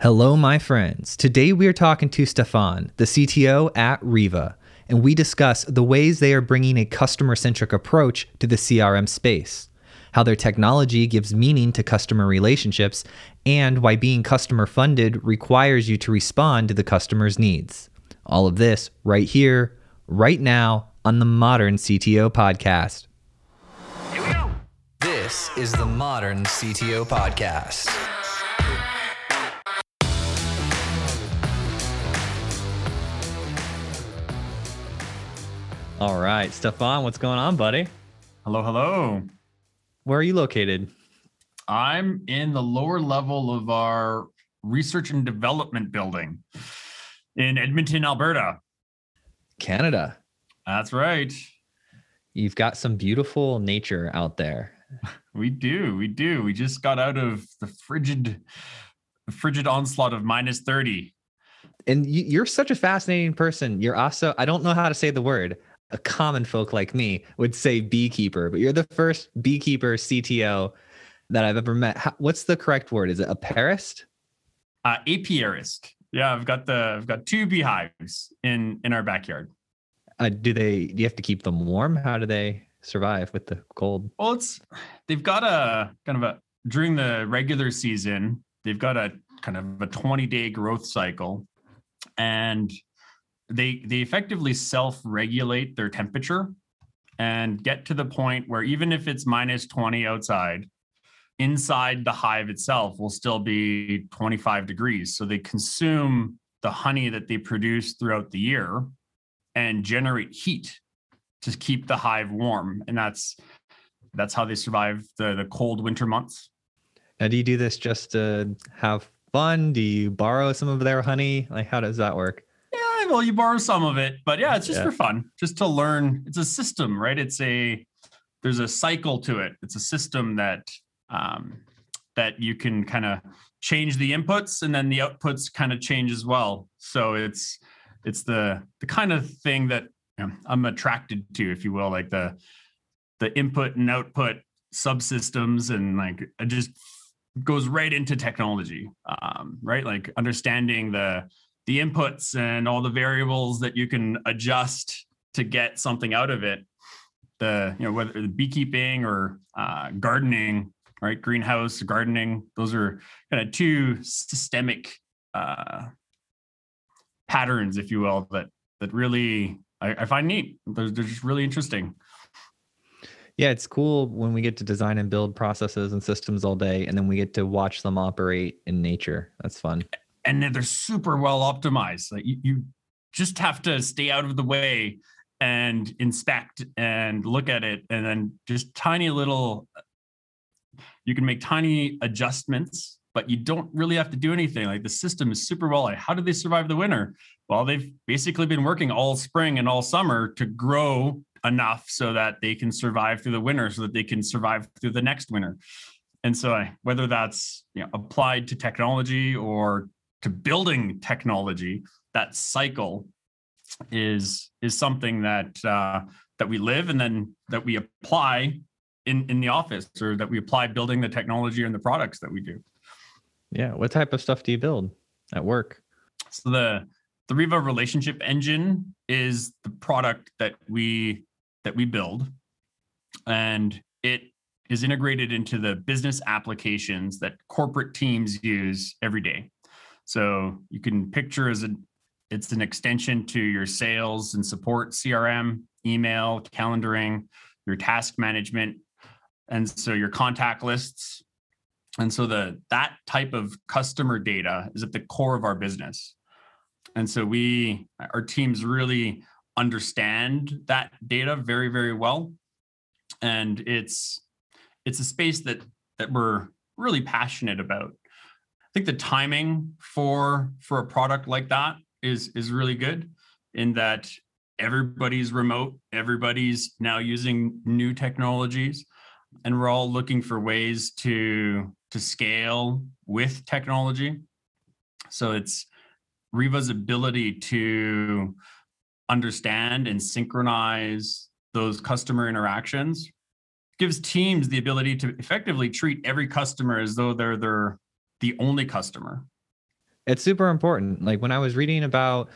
Hello, my friends. Today we are talking to Stefan, the CTO at Riva, and we discuss the ways they are bringing a customer centric approach to the CRM space, how their technology gives meaning to customer relationships, and why being customer funded requires you to respond to the customer's needs. All of this right here, right now on the Modern CTO Podcast. This is the Modern CTO Podcast. All right, Stefan, what's going on, buddy? Hello, hello. Where are you located? I'm in the lower level of our research and development building in Edmonton, Alberta. Canada. That's right. You've got some beautiful nature out there. We do. We do. We just got out of the frigid frigid onslaught of minus 30. And you- you're such a fascinating person. You're also, I don't know how to say the word. A common folk like me would say beekeeper, but you're the first beekeeper CTO that I've ever met. How, what's the correct word? Is it apiarist? Uh apiarist. Yeah, I've got the I've got two beehives in in our backyard. Uh, do they, do you have to keep them warm? How do they survive with the cold? Well, it's they've got a kind of a during the regular season, they've got a kind of a 20 day growth cycle and they they effectively self-regulate their temperature and get to the point where even if it's minus 20 outside, inside the hive itself will still be 25 degrees. So they consume the honey that they produce throughout the year and generate heat to keep the hive warm. And that's that's how they survive the the cold winter months. Now, do you do this just to have fun? Do you borrow some of their honey? Like, how does that work? Yeah, well, you borrow some of it, but yeah, it's just Yeah. for fun, just to learn. It's a system, right? It's a there's a cycle to it. It's a system that um, that you can kind of change the inputs, and then the outputs kind of change as well. So it's it's the the kind of thing that you know, I'm attracted to, if you will, like the the input and output subsystems, and like it just goes right into technology, um, right? Like understanding the the inputs and all the variables that you can adjust to get something out of it. The you know whether the beekeeping or uh, gardening, right? Greenhouse gardening; those are kind of two systemic uh, patterns, if you will, that that really I, I find neat. They're, they're just really interesting. Yeah, it's cool when we get to design and build processes and systems all day, and then we get to watch them operate in nature. That's fun. And they're super well optimized. Like you, you just have to stay out of the way and inspect and look at it, and then just tiny little. You can make tiny adjustments, but you don't really have to do anything. Like the system is super well. Like how did they survive the winter? Well, they've basically been working all spring and all summer to grow enough so that they can survive through the winter, so that they can survive through the next winter. And so, whether that's you know, applied to technology or to building technology, that cycle is is something that uh, that we live and then that we apply in in the office, or that we apply building the technology and the products that we do. Yeah. What type of stuff do you build at work? So the the Riva relationship engine is the product that we that we build, and it is integrated into the business applications that corporate teams use every day. So you can picture as a it's an extension to your sales and support CRM, email, calendaring, your task management, and so your contact lists. And so the that type of customer data is at the core of our business. And so we our teams really understand that data very very well and it's it's a space that that we're really passionate about. Think the timing for for a product like that is is really good in that everybody's remote, everybody's now using new technologies and we're all looking for ways to to scale with technology. So it's Riva's ability to understand and synchronize those customer interactions gives teams the ability to effectively treat every customer as though they're their the only customer. It's super important. Like when I was reading about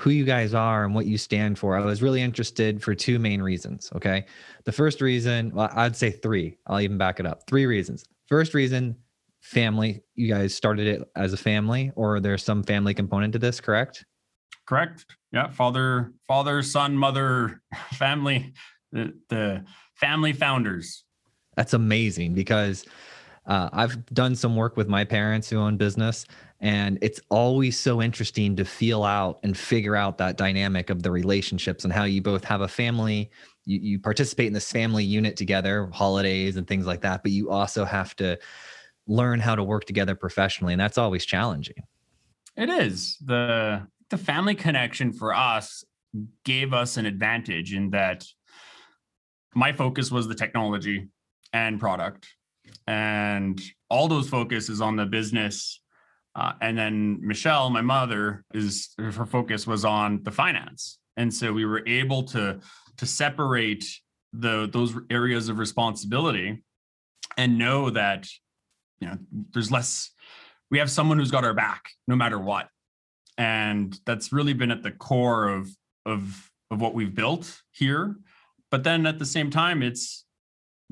who you guys are and what you stand for, I was really interested for two main reasons. Okay. The first reason, well, I'd say three. I'll even back it up. Three reasons. First reason, family. You guys started it as a family, or there's some family component to this, correct? Correct. Yeah. Father, father, son, mother, family, the, the family founders. That's amazing because uh, I've done some work with my parents who own business, and it's always so interesting to feel out and figure out that dynamic of the relationships and how you both have a family. You, you participate in this family unit together, holidays and things like that, but you also have to learn how to work together professionally, and that's always challenging. It is the the family connection for us gave us an advantage in that my focus was the technology and product and all those focus is on the business uh, and then michelle my mother is her focus was on the finance. And so we were able to to separate the those areas of responsibility and know that you know there's less we have someone who's got our back no matter what. And that's really been at the core of of of what we've built here. But then at the same time it's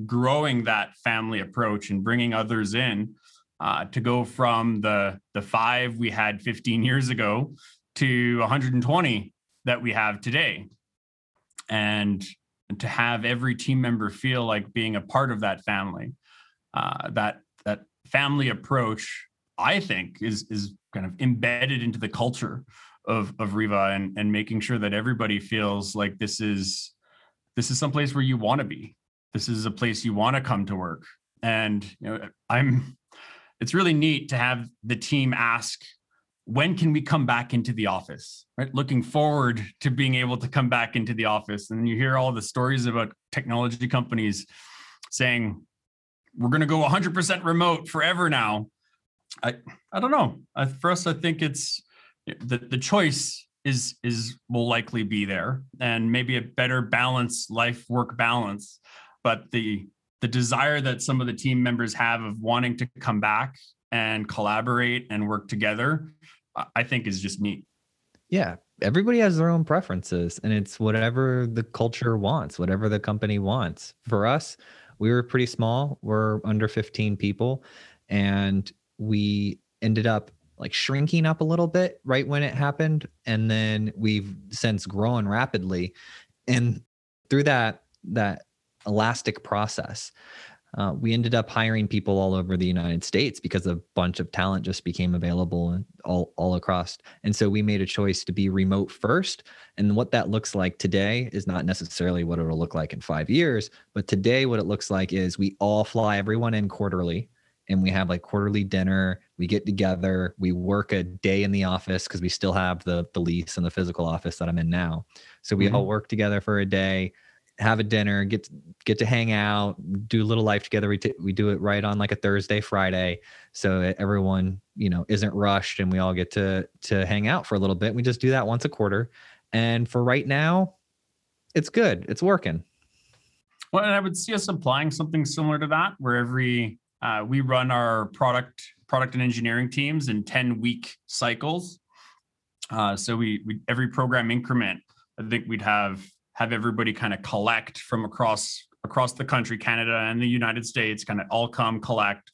growing that family approach and bringing others in uh, to go from the the five we had 15 years ago to 120 that we have today. And to have every team member feel like being a part of that family uh, that that family approach i think is is kind of embedded into the culture of of riva and and making sure that everybody feels like this is this is someplace where you want to be this is a place you want to come to work. And you know i'm it's really neat to have the team ask when can we come back into the office? Right? Looking forward to being able to come back into the office. And you hear all the stories about technology companies saying we're going to go 100% remote forever now. I i don't know. I, for us i think it's the the choice is is will likely be there. And maybe a better balance life work balance but the the desire that some of the team members have of wanting to come back and collaborate and work together i think is just neat. Yeah everybody has their own preferences and it's whatever the culture wants whatever the company wants. For us we were pretty small we're under 15 people and we ended up like shrinking up a little bit right when it happened and then we've since grown rapidly. And through that that elastic process. Uh, we ended up hiring people all over the United States because a bunch of talent just became available all, all across. And so we made a choice to be remote first. And what that looks like today is not necessarily what it'll look like in five years. But today, what it looks like is we all fly everyone in quarterly and we have like quarterly dinner. We get together, we work a day in the office because we still have the, the lease and the physical office that I'm in now. So we mm-hmm. all work together for a day have a dinner, get get to hang out, do a little life together. We t- we do it right on like a Thursday, Friday, so everyone you know isn't rushed, and we all get to to hang out for a little bit. We just do that once a quarter, and for right now, it's good. It's working. Well, and I would see us applying something similar to that, where every uh, we run our product product and engineering teams in ten week cycles. Uh, so we we every program increment, I think we'd have have everybody kind of collect from across across the country, Canada and the United States, kind of all come collect,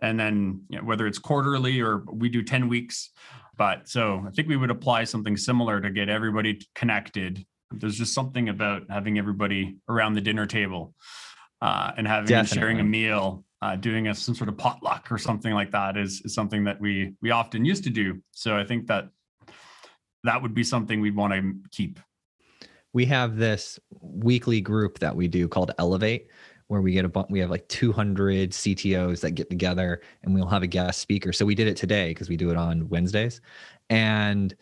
and then you know, whether it's quarterly or we do ten weeks. But so I think we would apply something similar to get everybody connected. There's just something about having everybody around the dinner table uh, and having sharing a meal uh, doing a, some sort of potluck or something like that is, is something that we we often used to do. So I think that that would be something we'd want to keep we have this weekly group that we do called Elevate, where we get a bunch, we have like 200 CTOs that get together and we'll have a guest speaker. So we did it today because we do it on Wednesdays. And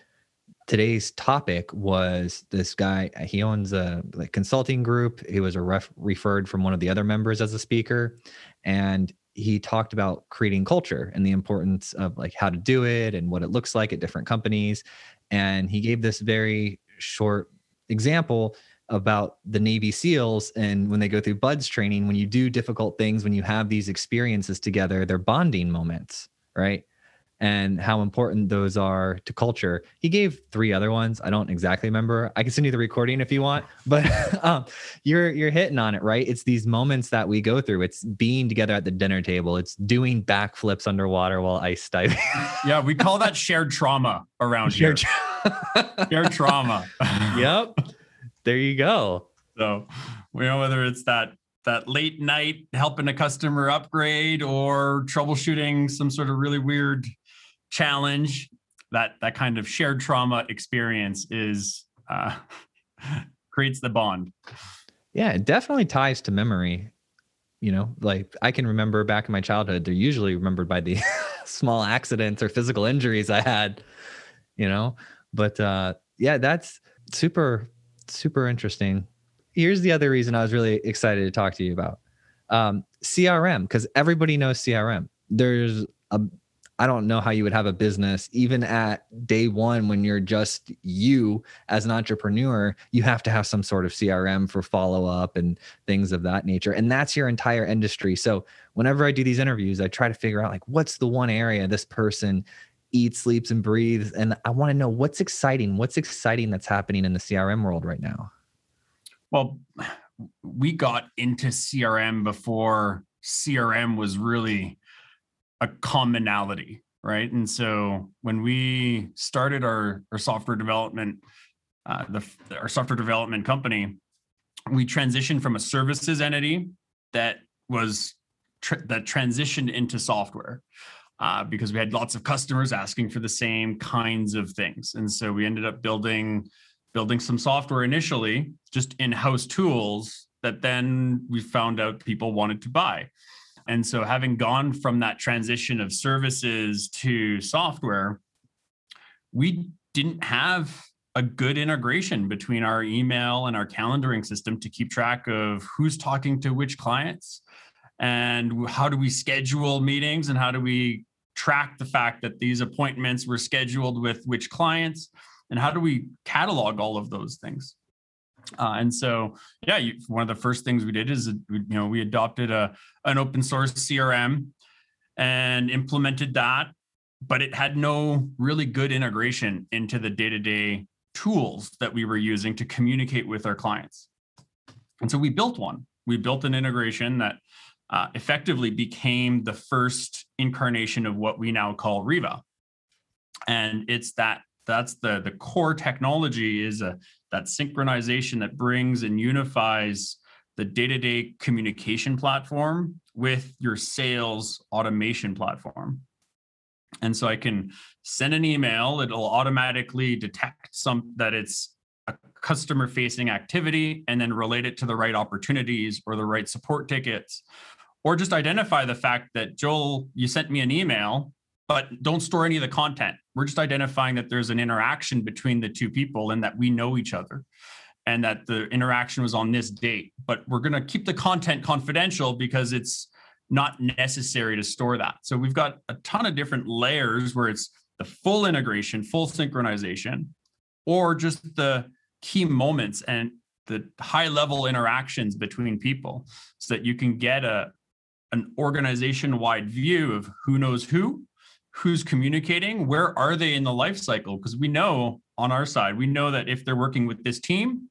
today's topic was this guy, he owns a like consulting group. He was a ref, referred from one of the other members as a speaker. And he talked about creating culture and the importance of like how to do it and what it looks like at different companies. And he gave this very short example about the Navy SEALs and when they go through BUD/S training, when you do difficult things, when you have these experiences together, they're bonding moments, right? and how important those are to culture. He gave three other ones. I don't exactly remember. I can send you the recording if you want, but um, you're you're hitting on it, right? It's these moments that we go through. It's being together at the dinner table. It's doing backflips underwater while ice diving. yeah, we call that shared trauma around shared here. Tra- shared trauma. yep. There you go. So, you know, whether it's that that late night helping a customer upgrade or troubleshooting some sort of really weird challenge that that kind of shared trauma experience is uh, creates the bond yeah it definitely ties to memory you know like i can remember back in my childhood they're usually remembered by the small accidents or physical injuries i had you know but uh yeah that's super super interesting here's the other reason i was really excited to talk to you about um crm because everybody knows crm there's a I don't know how you would have a business even at day one when you're just you as an entrepreneur. You have to have some sort of CRM for follow up and things of that nature. And that's your entire industry. So whenever I do these interviews, I try to figure out like what's the one area this person eats, sleeps, and breathes. And I want to know what's exciting. What's exciting that's happening in the CRM world right now? Well, we got into CRM before CRM was really a commonality, right? And so when we started our our software development, uh, the our software development company, we transitioned from a services entity that was tr- that transitioned into software. Uh, because we had lots of customers asking for the same kinds of things, and so we ended up building building some software initially, just in-house tools that then we found out people wanted to buy. And so, having gone from that transition of services to software, we didn't have a good integration between our email and our calendaring system to keep track of who's talking to which clients and how do we schedule meetings and how do we track the fact that these appointments were scheduled with which clients and how do we catalog all of those things uh, and so, yeah, you, one of the first things we did is, you know, we adopted a an open source CRM and implemented that, but it had no really good integration into the day to day tools that we were using to communicate with our clients. And so we built one. We built an integration that uh, effectively became the first incarnation of what we now call Riva. And it's that that's the the core technology is a that synchronization that brings and unifies the day-to-day communication platform with your sales automation platform and so i can send an email it'll automatically detect some that it's a customer facing activity and then relate it to the right opportunities or the right support tickets or just identify the fact that joel you sent me an email but don't store any of the content. We're just identifying that there's an interaction between the two people and that we know each other and that the interaction was on this date. But we're going to keep the content confidential because it's not necessary to store that. So we've got a ton of different layers where it's the full integration, full synchronization, or just the key moments and the high level interactions between people so that you can get a an organization wide view of who knows who who's communicating where are they in the life cycle? Because we know on our side we know that if they're working with this team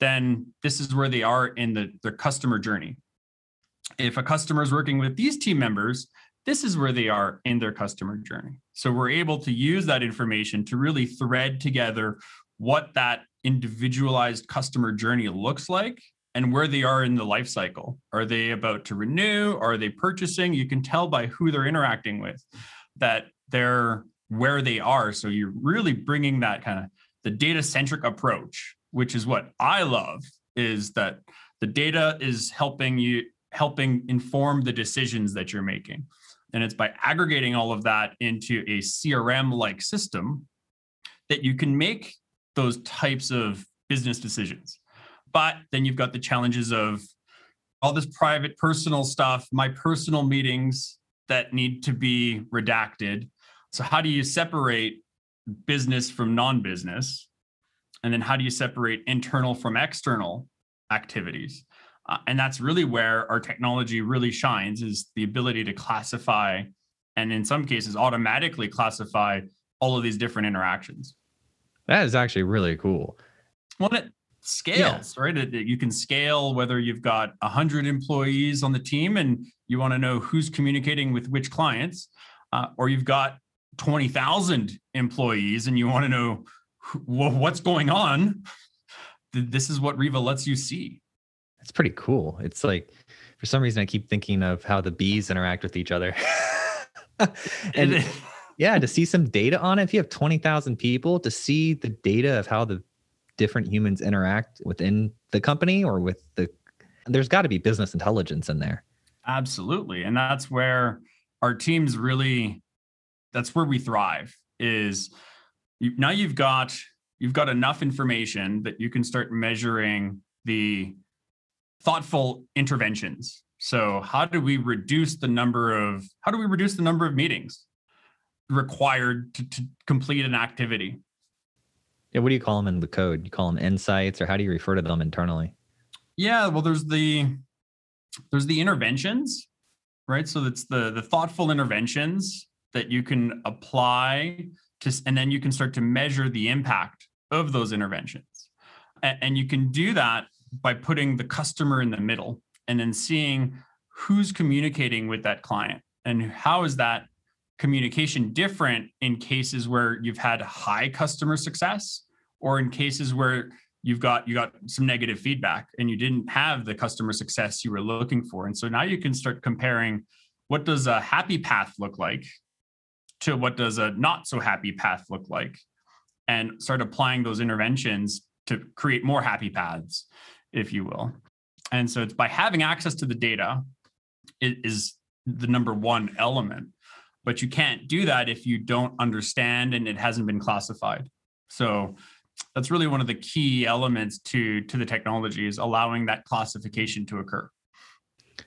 then this is where they are in the their customer journey. If a customer is working with these team members this is where they are in their customer journey. So we're able to use that information to really thread together what that individualized customer journey looks like and where they are in the life cycle are they about to renew are they purchasing you can tell by who they're interacting with that they're where they are. So you're really bringing that kind of the data centric approach, which is what I love, is that the data is helping you helping inform the decisions that you're making. And it's by aggregating all of that into a CRM like system that you can make those types of business decisions. But then you've got the challenges of all this private personal stuff, my personal meetings, that need to be redacted. So, how do you separate business from non business? And then, how do you separate internal from external activities? Uh, and that's really where our technology really shines is the ability to classify and in some cases automatically classify all of these different interactions. That is actually really cool. Well, it scales, yeah. right? You can scale whether you've got 100 employees on the team and you want to know who's communicating with which clients, uh, or you've got 20,000 employees and you want to know who, what's going on. This is what Riva lets you see. It's pretty cool. It's like, for some reason, I keep thinking of how the bees interact with each other. and yeah, to see some data on it, if you have 20,000 people, to see the data of how the different humans interact within the company or with the, there's got to be business intelligence in there. Absolutely. And that's where our teams really, that's where we thrive is you, now you've got, you've got enough information that you can start measuring the thoughtful interventions so how do we reduce the number of how do we reduce the number of meetings required to, to complete an activity? Yeah, what do you call them in the code? You call them insights, or how do you refer to them internally? Yeah, well, there's the there's the interventions, right? So that's the the thoughtful interventions that you can apply to, and then you can start to measure the impact of those interventions, and, and you can do that by putting the customer in the middle and then seeing who's communicating with that client and how is that communication different in cases where you've had high customer success or in cases where you've got you got some negative feedback and you didn't have the customer success you were looking for and so now you can start comparing what does a happy path look like to what does a not so happy path look like and start applying those interventions to create more happy paths if you will and so it's by having access to the data is the number one element. But you can't do that if you don't understand and it hasn't been classified. So that's really one of the key elements to to the technology is allowing that classification to occur.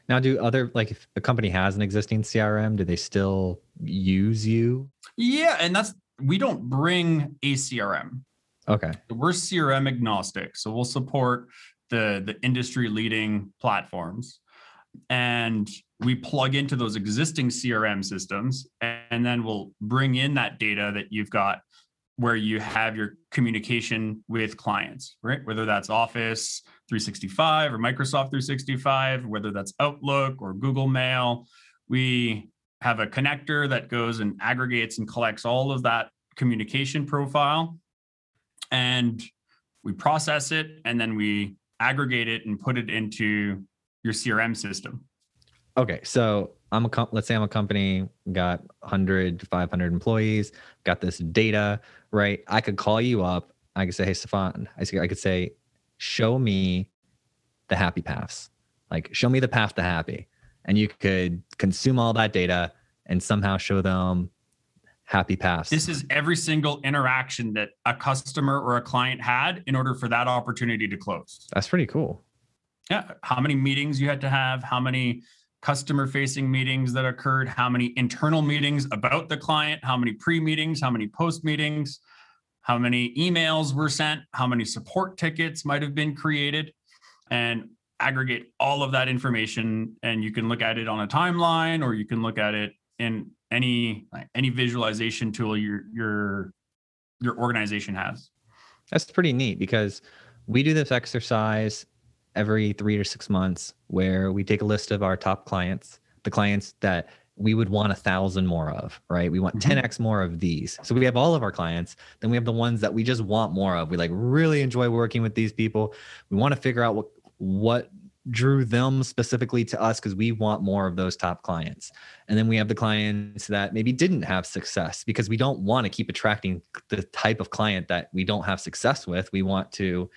Now, do other like if a company has an existing CRM, do they still use you? Yeah, and that's we don't bring a CRM. Okay. We're CRM agnostic, so we'll support the the industry leading platforms and we plug into those existing crm systems and then we'll bring in that data that you've got where you have your communication with clients right whether that's office 365 or microsoft 365 whether that's outlook or google mail we have a connector that goes and aggregates and collects all of that communication profile and we process it and then we aggregate it and put it into your CRM system. Okay, so I'm a comp- let's say I'm a company, got 100 500 employees, got this data, right? I could call you up. I could say, "Hey, Stefan," I I could say, "Show me the happy paths. Like, show me the path to happy." And you could consume all that data and somehow show them happy paths. This is every single interaction that a customer or a client had in order for that opportunity to close. That's pretty cool. Yeah. How many meetings you had to have, how many customer facing meetings that occurred, how many internal meetings about the client, how many pre meetings, how many post meetings, how many emails were sent, how many support tickets might have been created, and aggregate all of that information. And you can look at it on a timeline or you can look at it in any any visualization tool your your your organization has. That's pretty neat because we do this exercise every 3 to 6 months where we take a list of our top clients, the clients that we would want a thousand more of, right? We want 10x mm-hmm. more of these. So we have all of our clients. Then we have the ones that we just want more of. We like really enjoy working with these people. We want to figure out what what drew them specifically to us because we want more of those top clients. And then we have the clients that maybe didn't have success because we don't want to keep attracting the type of client that we don't have success with. We want to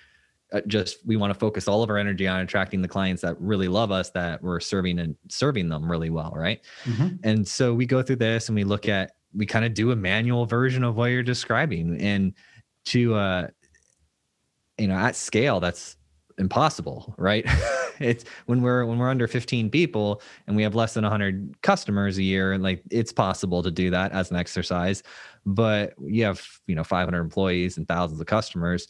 just we want to focus all of our energy on attracting the clients that really love us that we're serving and serving them really well, right? Mm-hmm. And so we go through this and we look at we kind of do a manual version of what you're describing and to uh you know at scale that's impossible, right? it's when we're when we're under 15 people and we have less than 100 customers a year, and like it's possible to do that as an exercise. But you have you know 500 employees and thousands of customers,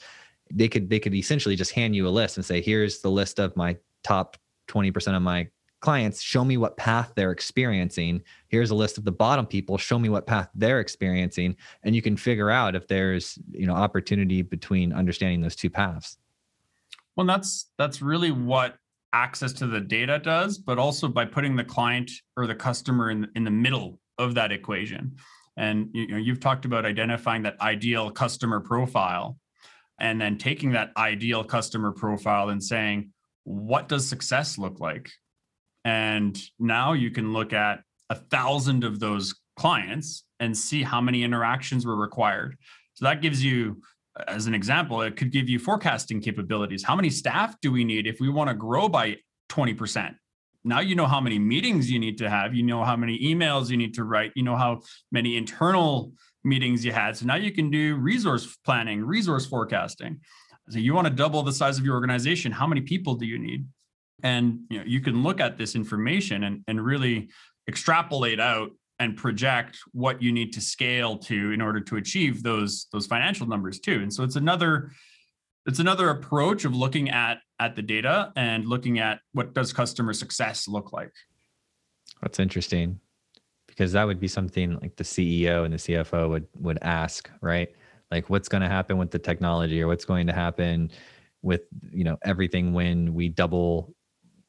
they could they could essentially just hand you a list and say, here's the list of my top 20% of my clients. Show me what path they're experiencing. Here's a list of the bottom people. Show me what path they're experiencing. And you can figure out if there's you know opportunity between understanding those two paths. Well that's that's really what access to the data does but also by putting the client or the customer in, in the middle of that equation. And you know you've talked about identifying that ideal customer profile and then taking that ideal customer profile and saying what does success look like and now you can look at a thousand of those clients and see how many interactions were required. So that gives you, as an example, it could give you forecasting capabilities. How many staff do we need if we want to grow by 20%? Now you know how many meetings you need to have. You know how many emails you need to write. You know how many internal meetings you had. So now you can do resource planning, resource forecasting. So you want to double the size of your organization. How many people do you need? and you know you can look at this information and, and really extrapolate out and project what you need to scale to in order to achieve those those financial numbers too and so it's another it's another approach of looking at at the data and looking at what does customer success look like that's interesting because that would be something like the ceo and the cfo would would ask right? Like what's going to happen with the technology or what's going to happen with you know everything when we double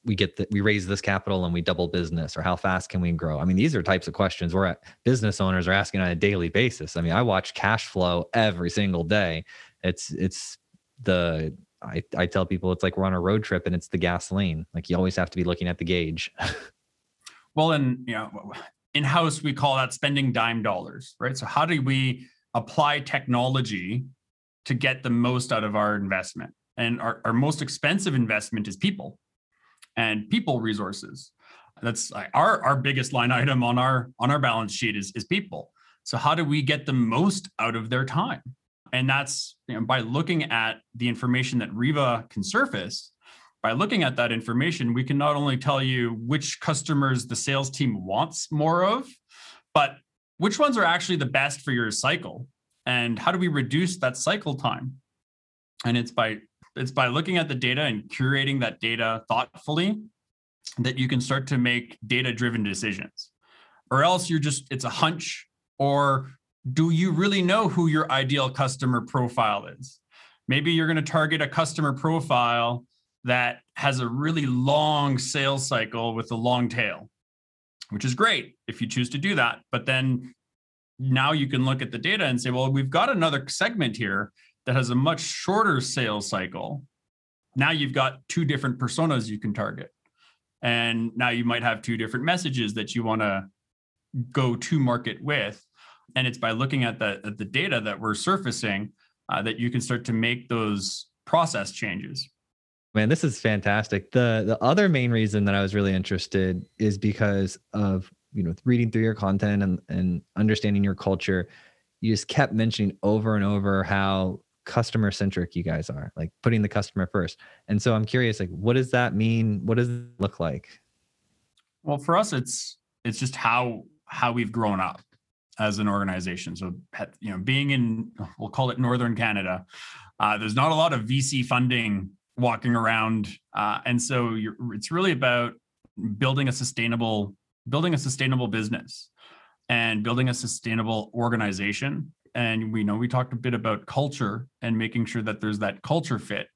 we get that we raise this capital and we double business or how fast can we grow? I mean these are types of questions where business owners are asking on a daily basis. I mean i watch cash flow every single day. It's it's the I, I tell people it's like we're on a road trip and it's the gasoline. Like you always have to be looking at the gauge. Well and you know in house we call that spending dime dollars right so how do we apply technology to get the most out of our investment and our, our most expensive investment is people and people resources. That's uh, our our biggest line item on our on our balance sheet is is people. So how do we get the most out of their time? And that's you know, by looking at the information that Riva can surface. By looking at that information, we can not only tell you which customers the sales team wants more of, but which ones are actually the best for your cycle and how do we reduce that cycle time? And it's by it's by looking at the data and curating that data thoughtfully that you can start to make data driven decisions. Or else you're just it's a hunch or do you really know who your ideal customer profile is? Maybe you're going to target a customer profile that has a really long sales cycle with a long tail which is great if you choose to do that but then now you can look at the data and say well we've got another segment here that has a much shorter sales cycle, now you've got two different personas you can target. And now you might have two different messages that you want to go to market with. And it's by looking at the, at the data that we're surfacing uh, that you can start to make those process changes. Man, this is fantastic. The the other main reason that I was really interested is because of you know reading through your content and, and understanding your culture. You just kept mentioning over and over how customer centric you guys are like putting the customer first and so i'm curious like what does that mean what does it look like well for us it's it's just how how we've grown up as an organization so you know being in we'll call it northern canada uh, there's not a lot of vc funding walking around uh, and so it's really about building a sustainable building a sustainable business and building a sustainable organization. And we know we talked a bit about culture and making sure that there's that culture fit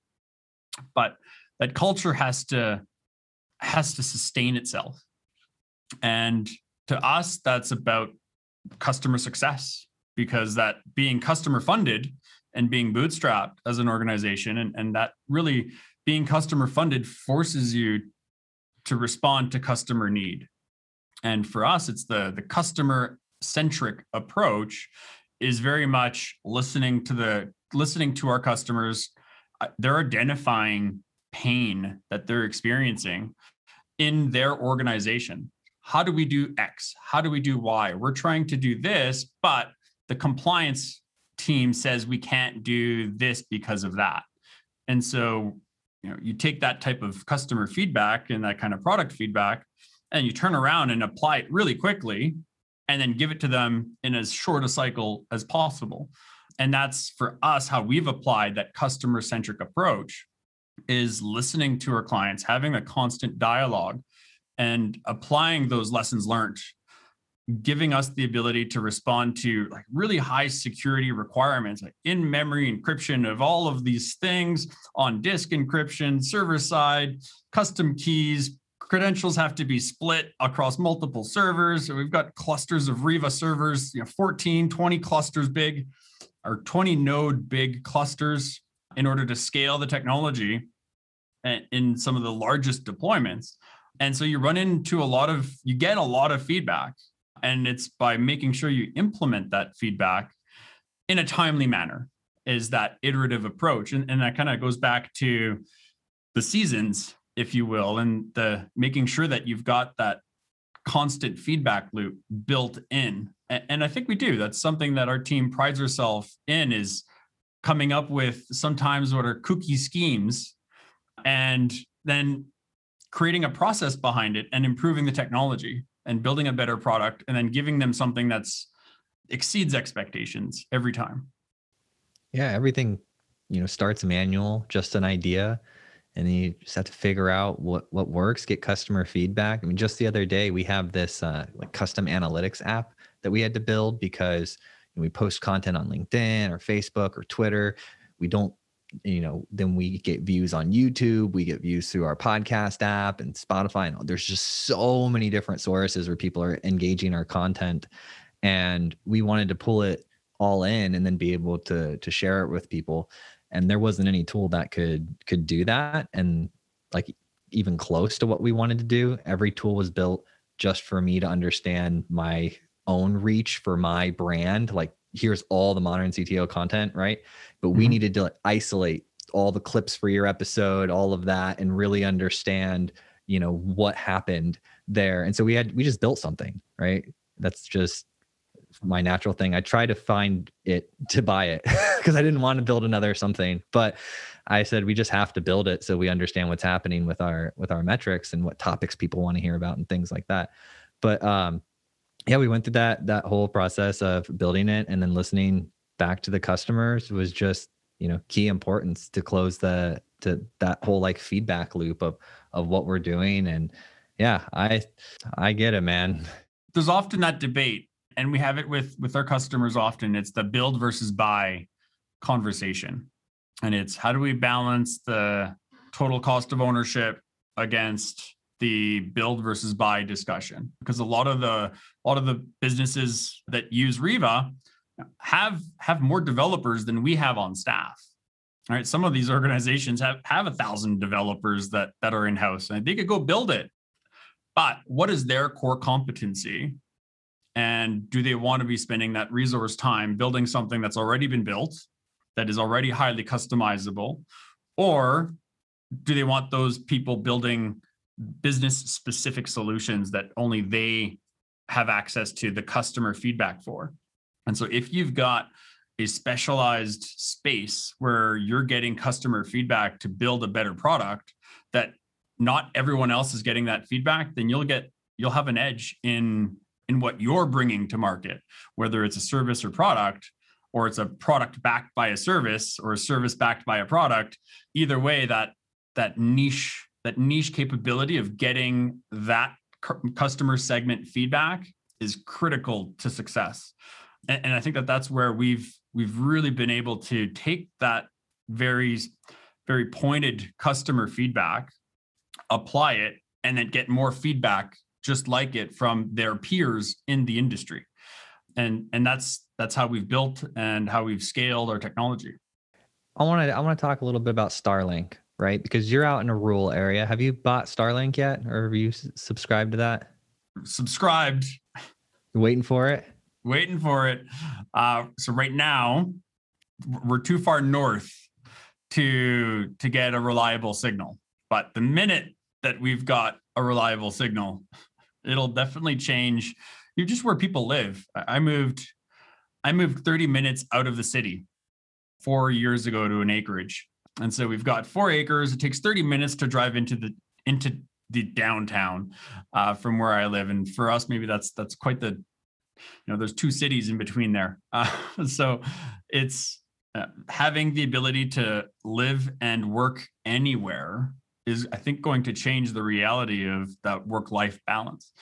but that culture has to has to sustain itself. And to us that's about customer success because that being customer funded and being bootstrapped as an organization and, and that really being customer funded forces you to respond to customer need. And for us it's the the customer centric approach is very much listening to the listening to our customers. Uh, they're identifying pain that they're experiencing in their organization. How do we do x? How do we do y? We're trying to do this but the compliance team says we can't do this because of that and so you know you take that type of customer feedback and that kind of product feedback and you turn around and apply it really quickly and then give it to them in as short a cycle as possible. And that's for us how we've applied that customer centric approach is listening to our clients, having a constant dialogue and applying those lessons learned giving us the ability to respond to like really high security requirements like in memory encryption of all of these things on disk encryption server side custom keys. Credentials have to be split across multiple servers. So we've got clusters of riva servers you know 14 20 clusters big or 20 node big clusters in order to scale the technology in some of the largest deployments. And so you run into a lot of you get a lot of feedback and it's by making sure you implement that feedback in a timely manner is that iterative approach. And, and that kind of goes back to the seasons if you will and the making sure that you've got that constant feedback loop built in. And, i think we do. That's something that our team prides herself in is coming up with sometimes what are kooky schemes and then creating a process behind it and improving the technology and building a better product and then giving them something that's exceeds expectations every time. Yeah everything you know starts manual just an idea and then you just have to figure out what what works get customer feedback. I mean just the other day we have this uh, like custom analytics app that we had to build because we post content on linkedin or facebook or twitter. We don't you know, then we get views on YouTube, we get views through our podcast app and Spotify. And there's just so many different sources where people are engaging our content. And we wanted to pull it all in and then be able to to share it with people. And there wasn't any tool that could could do that. And like even close to what we wanted to do. Every tool was built just for me to understand my own reach for my brand, like here's all the modern CTO content, right? But we mm-hmm. needed to isolate all the clips for your episode, all of that, and really understand, you know, what happened there. And so we had we just built something, right? That's just my natural thing. I tried to find it to buy it because I didn't want to build another something, but I said we just have to build it so we understand what's happening with our with our metrics and what topics people want to hear about and things like that. But um yeah, we went through that that whole process of building it and then listening back to the customers was just you know key importance to close the to that whole like feedback loop of of what we're doing. And yeah i i get it man. There's often that debate and we have it with with our customers often. It's the build versus buy conversation. And it's how do we balance the total cost of ownership against the build versus buy discussion because a lot of the a lot of the businesses that use Riva have have more developers than we have on staff. All right, some of these organizations have have a thousand developers that that are in house and they could go build it. But what is their core competency? And do they want to be spending that resource time building something that's already been built, that is already highly customizable? Or do they want those people building business specific solutions that only they have access to the customer feedback for. And so if you've got a specialized space where you're getting customer feedback to build a better product that not everyone else is getting that feedback, then you'll get you'll have an edge in in what you're bringing to market, whether it's a service or product or it's a product backed by a service or a service backed by a product. Either way that that niche that niche capability of getting that customer segment feedback is critical to success. And, and, i think that that's where we've we've really been able to take that very very pointed customer feedback apply it and then get more feedback just like it from their peers in the industry. And and that's that's how we've built and how we've scaled our technology. I want to i want to talk a little bit about starlink right? Because you're out in a rural area. Have you bought Starlink yet, or have you subscribed to that? Subscribed. waiting for it. Waiting for it. Uh, so right now, we're too far north to to get a reliable signal. But the minute that we've got a reliable signal, it'll definitely change. You're just where people live. I moved. I moved 30 minutes out of the city four years ago to an acreage and so we've got four acres. It takes 30 minutes to drive into the into the downtown uh, from where I live. And for us, maybe that's that's quite the you know there's two cities in between there. Uh, so it's uh, having the ability to live and work anywhere is I think going to change the reality of that work life balance.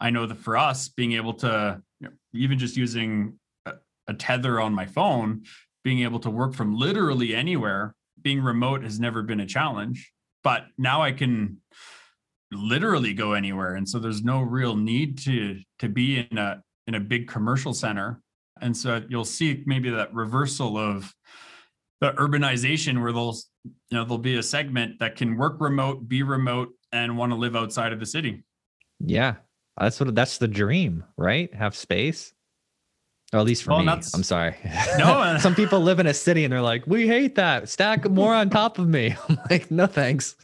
I know that for us, being able to you know, even just using a, a tether on my phone, being able to work from literally anywhere, being remote has never been a challenge. But now I can literally go anywhere, and so there's no real need to to be in a in a big commercial center. And so you'll see maybe that reversal of the urbanization where they'll you know there'll be a segment that can work remote, be remote, and want to live outside of the city. Yeah, that's what that's the dream, right? Have space. Or at least for well, me. I'm sorry. No, some people live in a city and they're like, "We hate that. Stack more on top of me." I'm like, "No, thanks."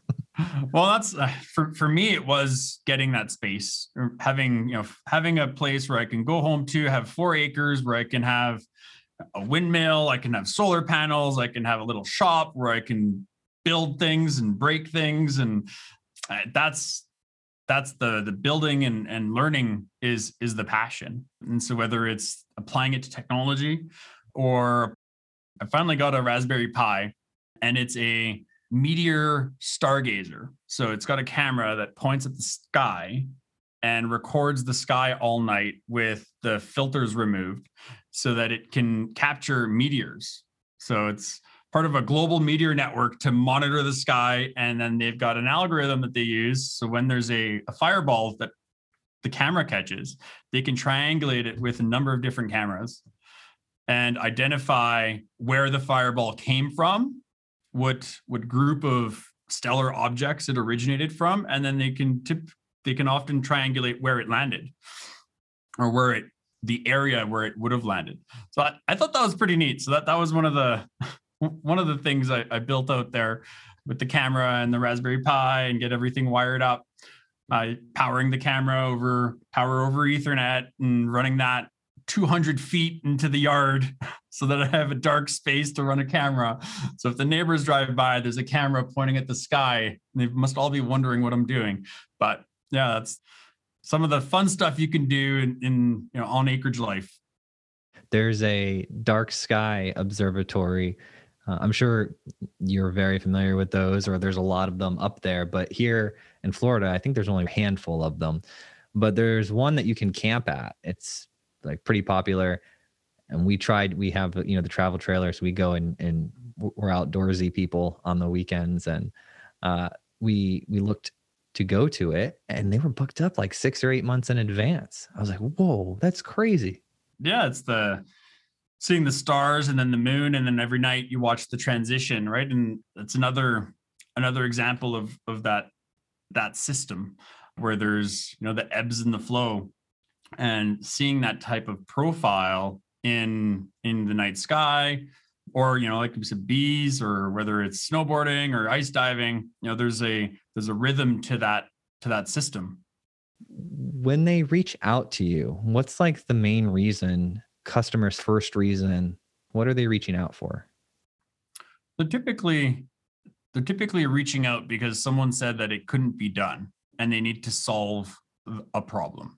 Well, that's uh, for for me. It was getting that space, having you know, having a place where I can go home to, have four acres where I can have a windmill, I can have solar panels, I can have a little shop where I can build things and break things, and uh, that's that's the the building and and learning is is the passion. And so whether it's applying it to technology or I finally got a Raspberry Pi, and it's a meteor stargazer. So it's got a camera that points at the sky and records the sky all night with the filters removed so that it can capture meteors. So it's part of a global meteor network to monitor the sky. And then they've got an algorithm that they use. So when there's a, a fireball that the camera catches, they can triangulate it with a number of different cameras and identify where the fireball came from, what what group of stellar objects it originated from, and then they can tip they can often triangulate where it landed or where it the area where it would have landed. So I, I thought that was pretty neat. So that that was one of the one of the things I, I built out there with the camera and the Raspberry Pi and get everything wired up. Uh, powering the camera over power over Ethernet and running that 200 feet into the yard so that I have a dark space to run a camera. So if the neighbors drive by, there's a camera pointing at the sky. They must all be wondering what I'm doing. But yeah, that's some of the fun stuff you can do in, in you know on acreage life. There's a dark sky observatory. Uh, I'm sure you're very familiar with those, or there's a lot of them up there. But here in Florida, I think there's only a handful of them. But there's one that you can camp at. It's like pretty popular. And we tried, we have, you know, the travel trailers. We go and, and we're outdoorsy people on the weekends. And uh, we, we looked to go to it and they were booked up like six or eight months in advance. I was like, whoa, that's crazy. Yeah, it's the seeing the stars and then the moon and then every night you watch the transition, right? And it's another another example of of that that system where there's you know the ebbs and the flow and seeing that type of profile in in the night sky or you know like you said bees or whether it's snowboarding or ice diving you know there's a there's a rhythm to that to that system when they reach out to you what's like the main reason customers first reason what are they reaching out for they're typically they're typically reaching out because someone said that it couldn't be done and they need to solve a problem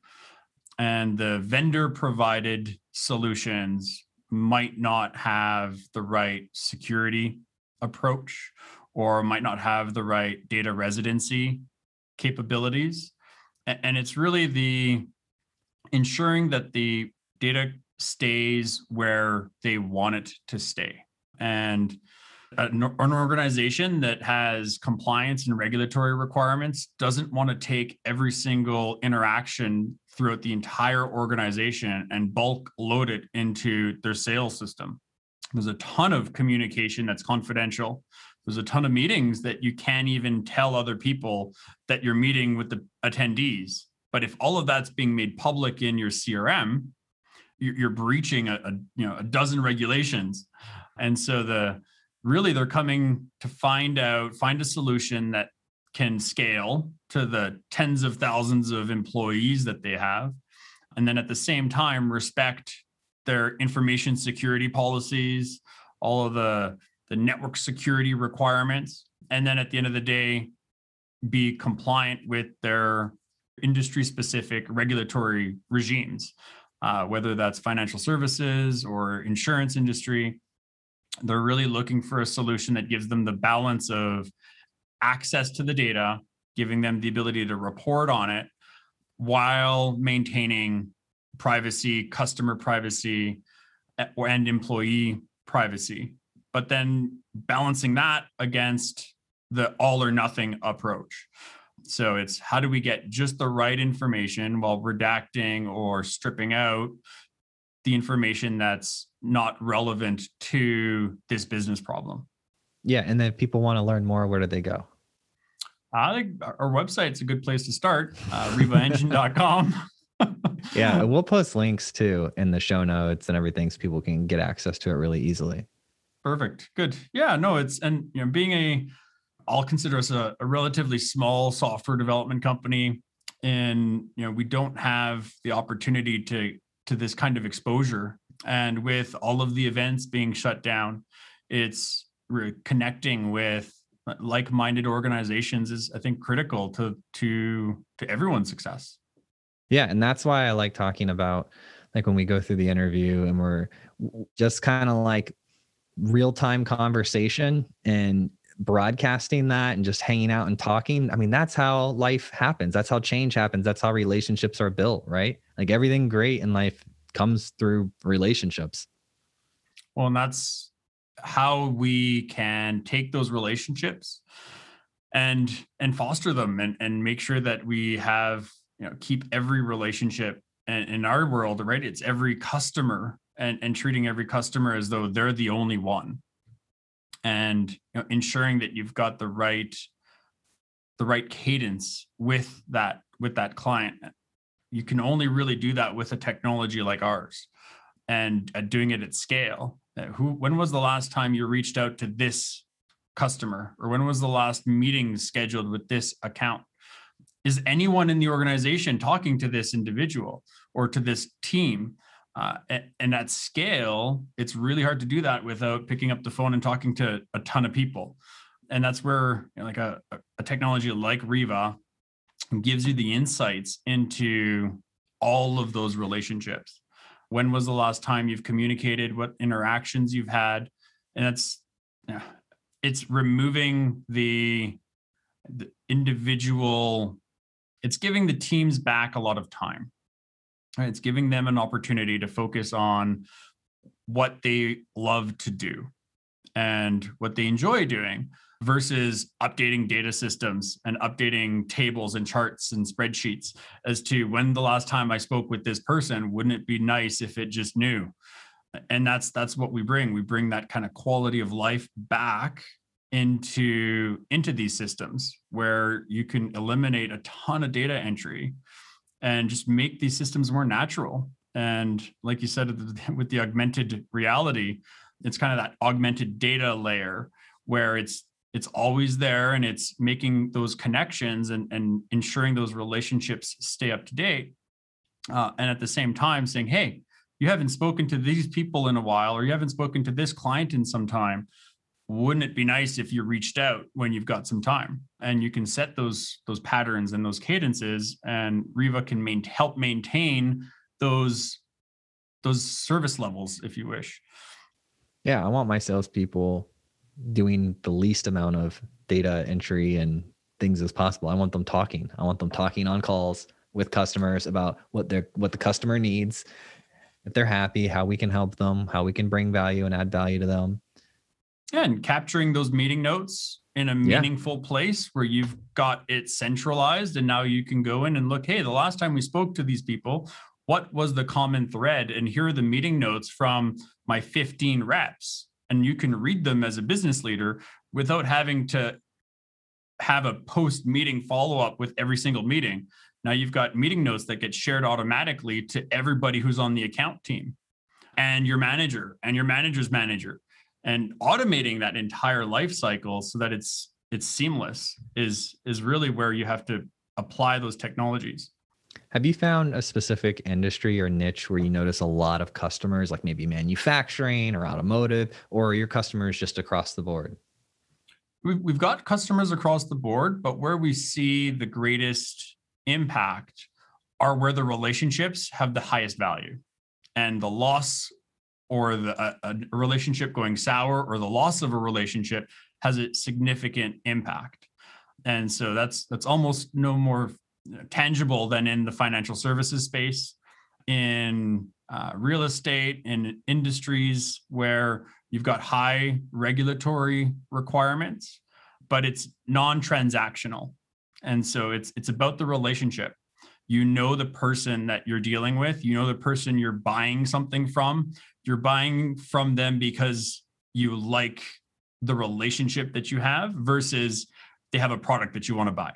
and the vendor provided solutions might not have the right security approach or might not have the right data residency capabilities. And it's really the ensuring that the data stays where they want it to stay. And an organization that has compliance and regulatory requirements doesn't want to take every single interaction throughout the entire organization and bulk load it into their sales system. There's a ton of communication that's confidential. There's a ton of meetings that you can't even tell other people that you're meeting with the attendees. But if all of that's being made public in your CRM, you're breaching a, a you know a dozen regulations. And so the really they're coming to find out find a solution that can scale to the tens of thousands of employees that they have and then at the same time respect their information security policies all of the the network security requirements and then at the end of the day be compliant with their industry specific regulatory regimes uh, whether that's financial services or insurance industry they're really looking for a solution that gives them the balance of access to the data, giving them the ability to report on it while maintaining privacy, customer privacy, and employee privacy. But then balancing that against the all or nothing approach. So it's how do we get just the right information while redacting or stripping out the information that's not relevant to this business problem. Yeah. And then if people want to learn more, where do they go? I think our website's a good place to start, uh, rivaengine.com. yeah, we'll post links too in the show notes and everything so people can get access to it really easily. Perfect. Good. Yeah, no, it's and you know, being a I'll consider us a, a relatively small software development company. And you know, we don't have the opportunity to to this kind of exposure. And with all of the events being shut down, it's re- connecting with uh, like-minded organizations is I think critical to to to everyone's success. Yeah, and that's why I like talking about like when we go through the interview and we're just kind of like real-time conversation and broadcasting that and just hanging out and talking. I mean, that's how life happens. That's how change happens. That's how relationships are built, right? Like everything great in life comes through relationships. Well, and that's how we can take those relationships and and foster them and and make sure that we have you know keep every relationship in our world right it's every customer and and treating every customer as though they're the only one and you know, ensuring that you've got the right the right cadence with that with that client. You can only really do that with a technology like ours and doing it at scale. Uh, who when was the last time you reached out to this customer or when was the last meeting scheduled with this account? Is anyone in the organization talking to this individual or to this team uh, and, and at scale it's really hard to do that without picking up the phone and talking to a ton of people. And that's where you know, like a, a technology like riva gives you the insights into all of those relationships. When was the last time you've communicated? What interactions you've had? And that's it's removing the, the individual it's giving the teams back a lot of time? It's giving them an opportunity to focus on what they love to do and what they enjoy doing versus updating data systems and updating tables and charts and spreadsheets as to when the last time I spoke with this person, wouldn't it be nice if it just knew? And that's that's what we bring. We bring that kind of quality of life back into into these systems where you can eliminate a ton of data entry and just make these systems more natural. And like you said with the augmented reality, it's kind of that augmented data layer where it's it's always there and it's making those connections and, and ensuring those relationships stay up to date uh, and at the same time saying hey you haven't spoken to these people in a while or you haven't spoken to this client in some time wouldn't it be nice if you reached out when you've got some time and you can set those those patterns and those cadences and riva can main, help maintain those those service levels if you wish yeah i want my salespeople doing the least amount of data entry and things as possible. I want them talking. I want them talking on calls with customers about what their what the customer needs, if they're happy, how we can help them, how we can bring value and add value to them. Yeah, and capturing those meeting notes in a meaningful yeah. place where you've got it centralized and now you can go in and look, hey, the last time we spoke to these people, what was the common thread? And here are the meeting notes from my 15 reps and you can read them as a business leader without having to have a post meeting follow up with every single meeting. Now you've got meeting notes that get shared automatically to everybody who's on the account team and your manager and your manager's manager and automating that entire life cycle so that it's it's seamless is is really where you have to apply those technologies. Have you found a specific industry or niche where you notice a lot of customers, like maybe manufacturing or automotive, or your customers just across the board? We've got customers across the board, but where we see the greatest impact are where the relationships have the highest value. And the loss or the, a, a relationship going sour or the loss of a relationship has a significant impact. and so that's that's almost no more tangible than in the financial services space in uh, real estate in industries where you've got high regulatory requirements but it's non-transactional and so it's it's about the relationship you know the person that you're dealing with you know the person you're buying something from. You're buying from them because you like the relationship that you have versus they have a product that you want to buy.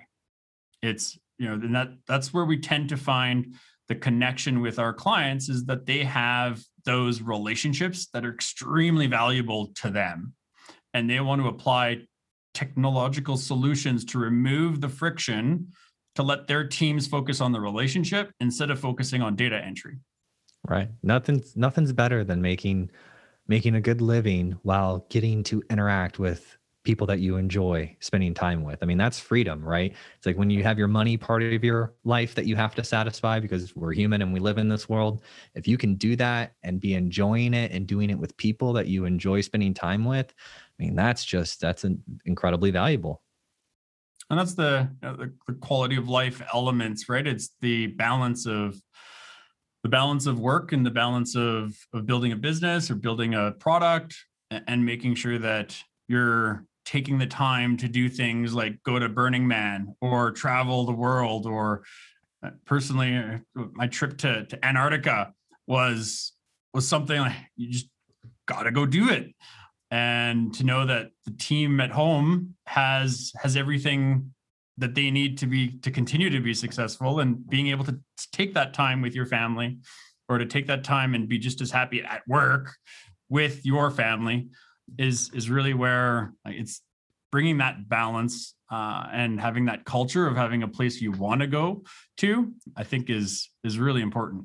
It's you know and that that's where we tend to find the connection with our clients is that they have those relationships that are extremely valuable to them and they want to apply technological solutions to remove the friction to let their teams focus on the relationship instead of focusing on data entry right nothing's nothing's better than making making a good living while getting to interact with people that you enjoy spending time with. I mean, that's freedom, right? It's like when you have your money part of your life that you have to satisfy because we're human and we live in this world. If you can do that and be enjoying it and doing it with people that you enjoy spending time with, I mean, that's just that's an incredibly valuable. And that's the, you know, the the quality of life elements, right? It's the balance of the balance of work and the balance of of building a business or building a product and making sure that you're taking the time to do things like go to Burning Man or travel the world or uh, personally my trip to, to Antarctica was was something like you just got to go do it and to know that the team at home has has everything that they need to be to continue to be successful and being able to take that time with your family or to take that time and be just as happy at work with your family is is really where it's bringing that balance uh, and having that culture of having a place you want to go to i think is is really important